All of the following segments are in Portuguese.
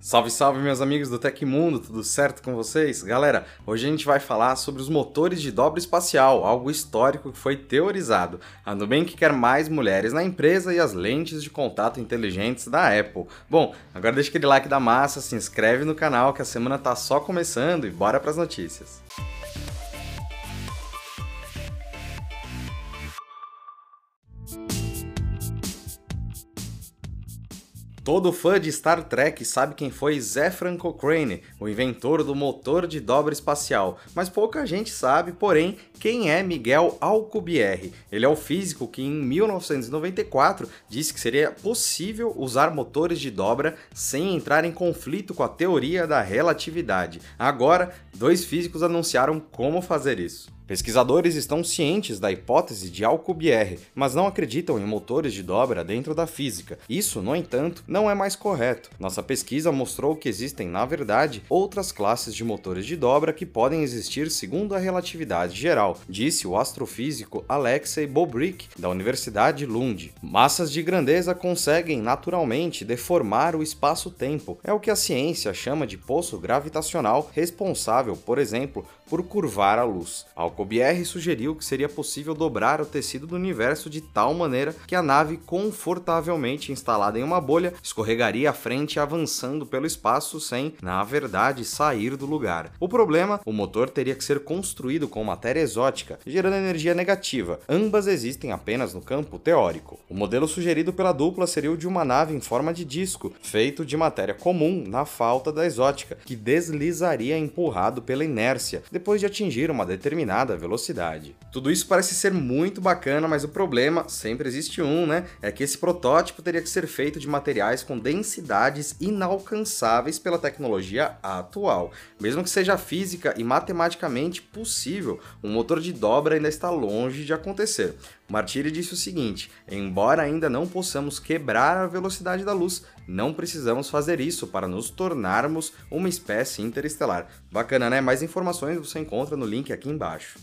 Salve, salve, meus amigos do Tecmundo, tudo certo com vocês? Galera, hoje a gente vai falar sobre os motores de dobra espacial, algo histórico que foi teorizado. A Nubank quer mais mulheres na empresa e as lentes de contato inteligentes da Apple. Bom, agora deixa aquele like da massa, se inscreve no canal que a semana tá só começando e bora pras notícias. Todo fã de Star Trek sabe quem foi Zefran Cochrane, o inventor do motor de dobra espacial, mas pouca gente sabe, porém, quem é Miguel Alcubierre. Ele é o físico que em 1994 disse que seria possível usar motores de dobra sem entrar em conflito com a teoria da relatividade. Agora, dois físicos anunciaram como fazer isso. Pesquisadores estão cientes da hipótese de Alcubierre, mas não acreditam em motores de dobra dentro da física. Isso, no entanto, não é mais correto. Nossa pesquisa mostrou que existem, na verdade, outras classes de motores de dobra que podem existir segundo a relatividade geral, disse o astrofísico Alexei Bobrik, da Universidade Lund. Massas de grandeza conseguem naturalmente deformar o espaço-tempo. É o que a ciência chama de poço gravitacional, responsável, por exemplo, por curvar a luz. Alcubierre sugeriu que seria possível dobrar o tecido do universo de tal maneira que a nave, confortavelmente instalada em uma bolha, escorregaria à frente avançando pelo espaço sem, na verdade, sair do lugar. O problema, o motor teria que ser construído com matéria exótica, gerando energia negativa. Ambas existem apenas no campo teórico. O modelo sugerido pela dupla seria o de uma nave em forma de disco, feito de matéria comum na falta da exótica, que deslizaria empurrado pela inércia, depois de atingir uma determinada velocidade. Tudo isso parece ser muito bacana, mas o problema, sempre existe um, né? É que esse protótipo teria que ser feito de materiais com densidades inalcançáveis pela tecnologia atual. Mesmo que seja física e matematicamente possível, um motor de dobra ainda está longe de acontecer. Martiri disse o seguinte: embora ainda não possamos quebrar a velocidade da luz, não precisamos fazer isso para nos tornarmos uma espécie interestelar. Bacana, né? Mais informações você encontra no link aqui embaixo.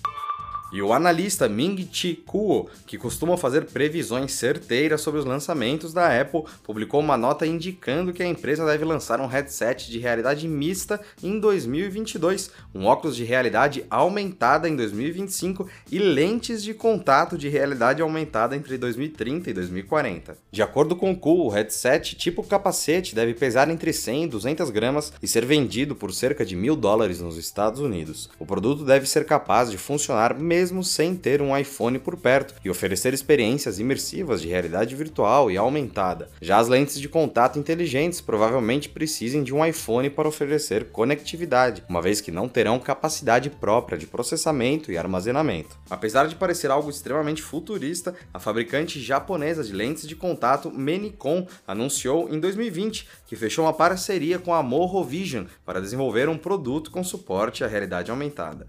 E o analista Ming-Chi Kuo, que costuma fazer previsões certeiras sobre os lançamentos da Apple, publicou uma nota indicando que a empresa deve lançar um headset de realidade mista em 2022, um óculos de realidade aumentada em 2025 e lentes de contato de realidade aumentada entre 2030 e 2040. De acordo com Kuo, o headset tipo capacete deve pesar entre 100 e 200 gramas e ser vendido por cerca de mil dólares nos Estados Unidos. O produto deve ser capaz de funcionar mesmo sem ter um iPhone por perto e oferecer experiências imersivas de realidade virtual e aumentada. Já as lentes de contato inteligentes provavelmente precisem de um iPhone para oferecer conectividade, uma vez que não terão capacidade própria de processamento e armazenamento. Apesar de parecer algo extremamente futurista, a fabricante japonesa de lentes de contato Menicon anunciou em 2020 que fechou uma parceria com a Morro Vision para desenvolver um produto com suporte à realidade aumentada.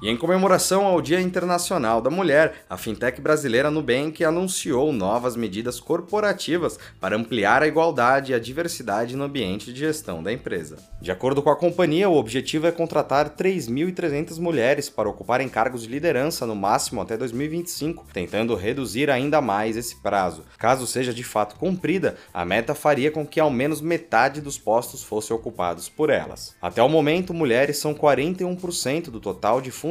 E em comemoração ao Dia Internacional da Mulher, a fintech brasileira Nubank anunciou novas medidas corporativas para ampliar a igualdade e a diversidade no ambiente de gestão da empresa. De acordo com a companhia, o objetivo é contratar 3.300 mulheres para ocuparem cargos de liderança no máximo até 2025, tentando reduzir ainda mais esse prazo. Caso seja de fato cumprida, a meta faria com que ao menos metade dos postos fossem ocupados por elas. Até o momento, mulheres são 41% do total de funcionários,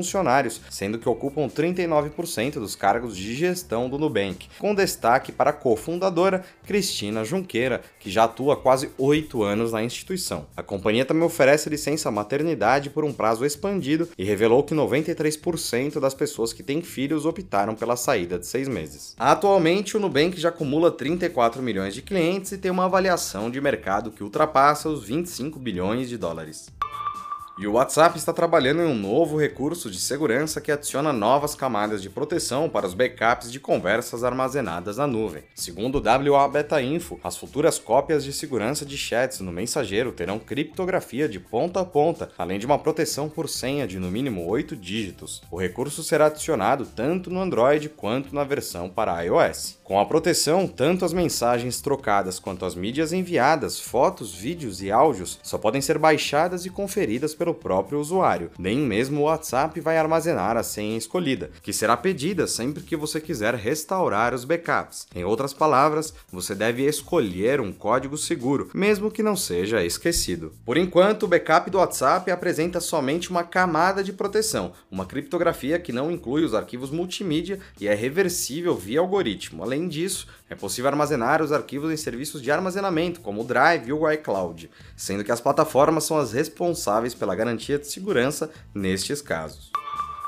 sendo que ocupam 39% dos cargos de gestão do Nubank, com destaque para a cofundadora Cristina Junqueira, que já atua há quase oito anos na instituição. A companhia também oferece licença maternidade por um prazo expandido e revelou que 93% das pessoas que têm filhos optaram pela saída de seis meses. Atualmente, o Nubank já acumula 34 milhões de clientes e tem uma avaliação de mercado que ultrapassa os 25 bilhões de dólares. E o WhatsApp está trabalhando em um novo recurso de segurança que adiciona novas camadas de proteção para os backups de conversas armazenadas na nuvem. Segundo o WA Beta Info, as futuras cópias de segurança de chats no mensageiro terão criptografia de ponta a ponta, além de uma proteção por senha de no mínimo 8 dígitos. O recurso será adicionado tanto no Android quanto na versão para iOS. Com a proteção, tanto as mensagens trocadas quanto as mídias enviadas, fotos, vídeos e áudios só podem ser baixadas e conferidas pelo próprio usuário. Nem mesmo o WhatsApp vai armazenar a senha escolhida, que será pedida sempre que você quiser restaurar os backups. Em outras palavras, você deve escolher um código seguro, mesmo que não seja esquecido. Por enquanto, o backup do WhatsApp apresenta somente uma camada de proteção, uma criptografia que não inclui os arquivos multimídia e é reversível via algoritmo. Além Além disso, é possível armazenar os arquivos em serviços de armazenamento, como o Drive e o iCloud, sendo que as plataformas são as responsáveis pela garantia de segurança nestes casos.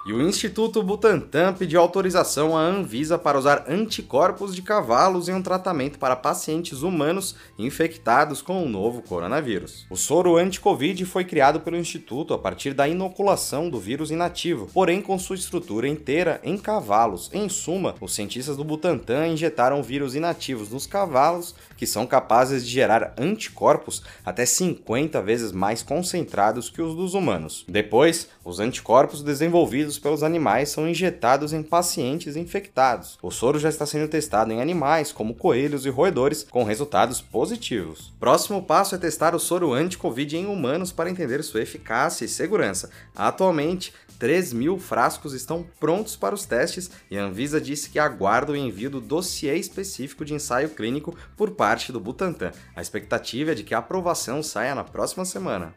E o Instituto Butantan pediu autorização à Anvisa para usar anticorpos de cavalos em um tratamento para pacientes humanos infectados com o novo coronavírus. O soro anti-Covid foi criado pelo Instituto a partir da inoculação do vírus inativo, porém com sua estrutura inteira em cavalos. Em suma, os cientistas do Butantan injetaram vírus inativos nos cavalos que são capazes de gerar anticorpos até 50 vezes mais concentrados que os dos humanos. Depois, os anticorpos desenvolvidos pelos animais são injetados em pacientes infectados. O soro já está sendo testado em animais, como coelhos e roedores, com resultados positivos. Próximo passo é testar o soro anti-Covid em humanos para entender sua eficácia e segurança. Atualmente, 3 mil frascos estão prontos para os testes e a Anvisa disse que aguarda o envio do dossiê específico de ensaio clínico por parte do Butantan. A expectativa é de que a aprovação saia na próxima semana.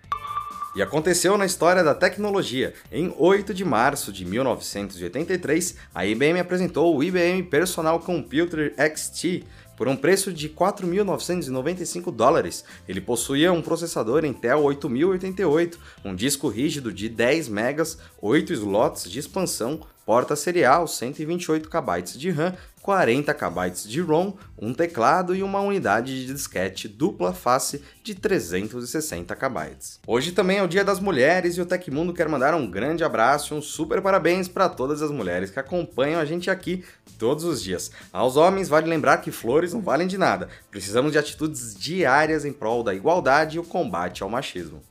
E aconteceu na história da tecnologia. Em 8 de março de 1983, a IBM apresentou o IBM Personal Computer XT, por um preço de 4.995 dólares. Ele possuía um processador Intel 8088, um disco rígido de 10 megas, 8 slots de expansão, porta serial, 128 KB de RAM, 40 KB de ROM, um teclado e uma unidade de disquete dupla face de 360 KB. Hoje também é o Dia das Mulheres e o Tecmundo quer mandar um grande abraço e um super parabéns para todas as mulheres que acompanham a gente aqui todos os dias. Aos homens, vale lembrar que flores não valem de nada. Precisamos de atitudes diárias em prol da igualdade e o combate ao machismo.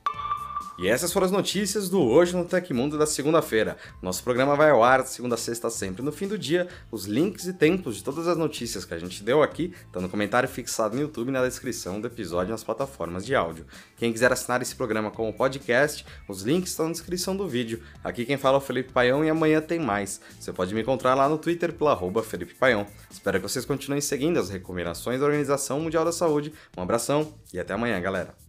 E essas foram as notícias do Hoje no Tecmundo da segunda-feira. Nosso programa vai ao ar de segunda a sexta sempre. No fim do dia, os links e tempos de todas as notícias que a gente deu aqui estão no comentário fixado no YouTube e na descrição do episódio nas plataformas de áudio. Quem quiser assinar esse programa como podcast, os links estão na descrição do vídeo. Aqui quem fala é o Felipe Paião e amanhã tem mais. Você pode me encontrar lá no Twitter pela Felipe Paião. Espero que vocês continuem seguindo as recomendações da Organização Mundial da Saúde. Um abração e até amanhã, galera.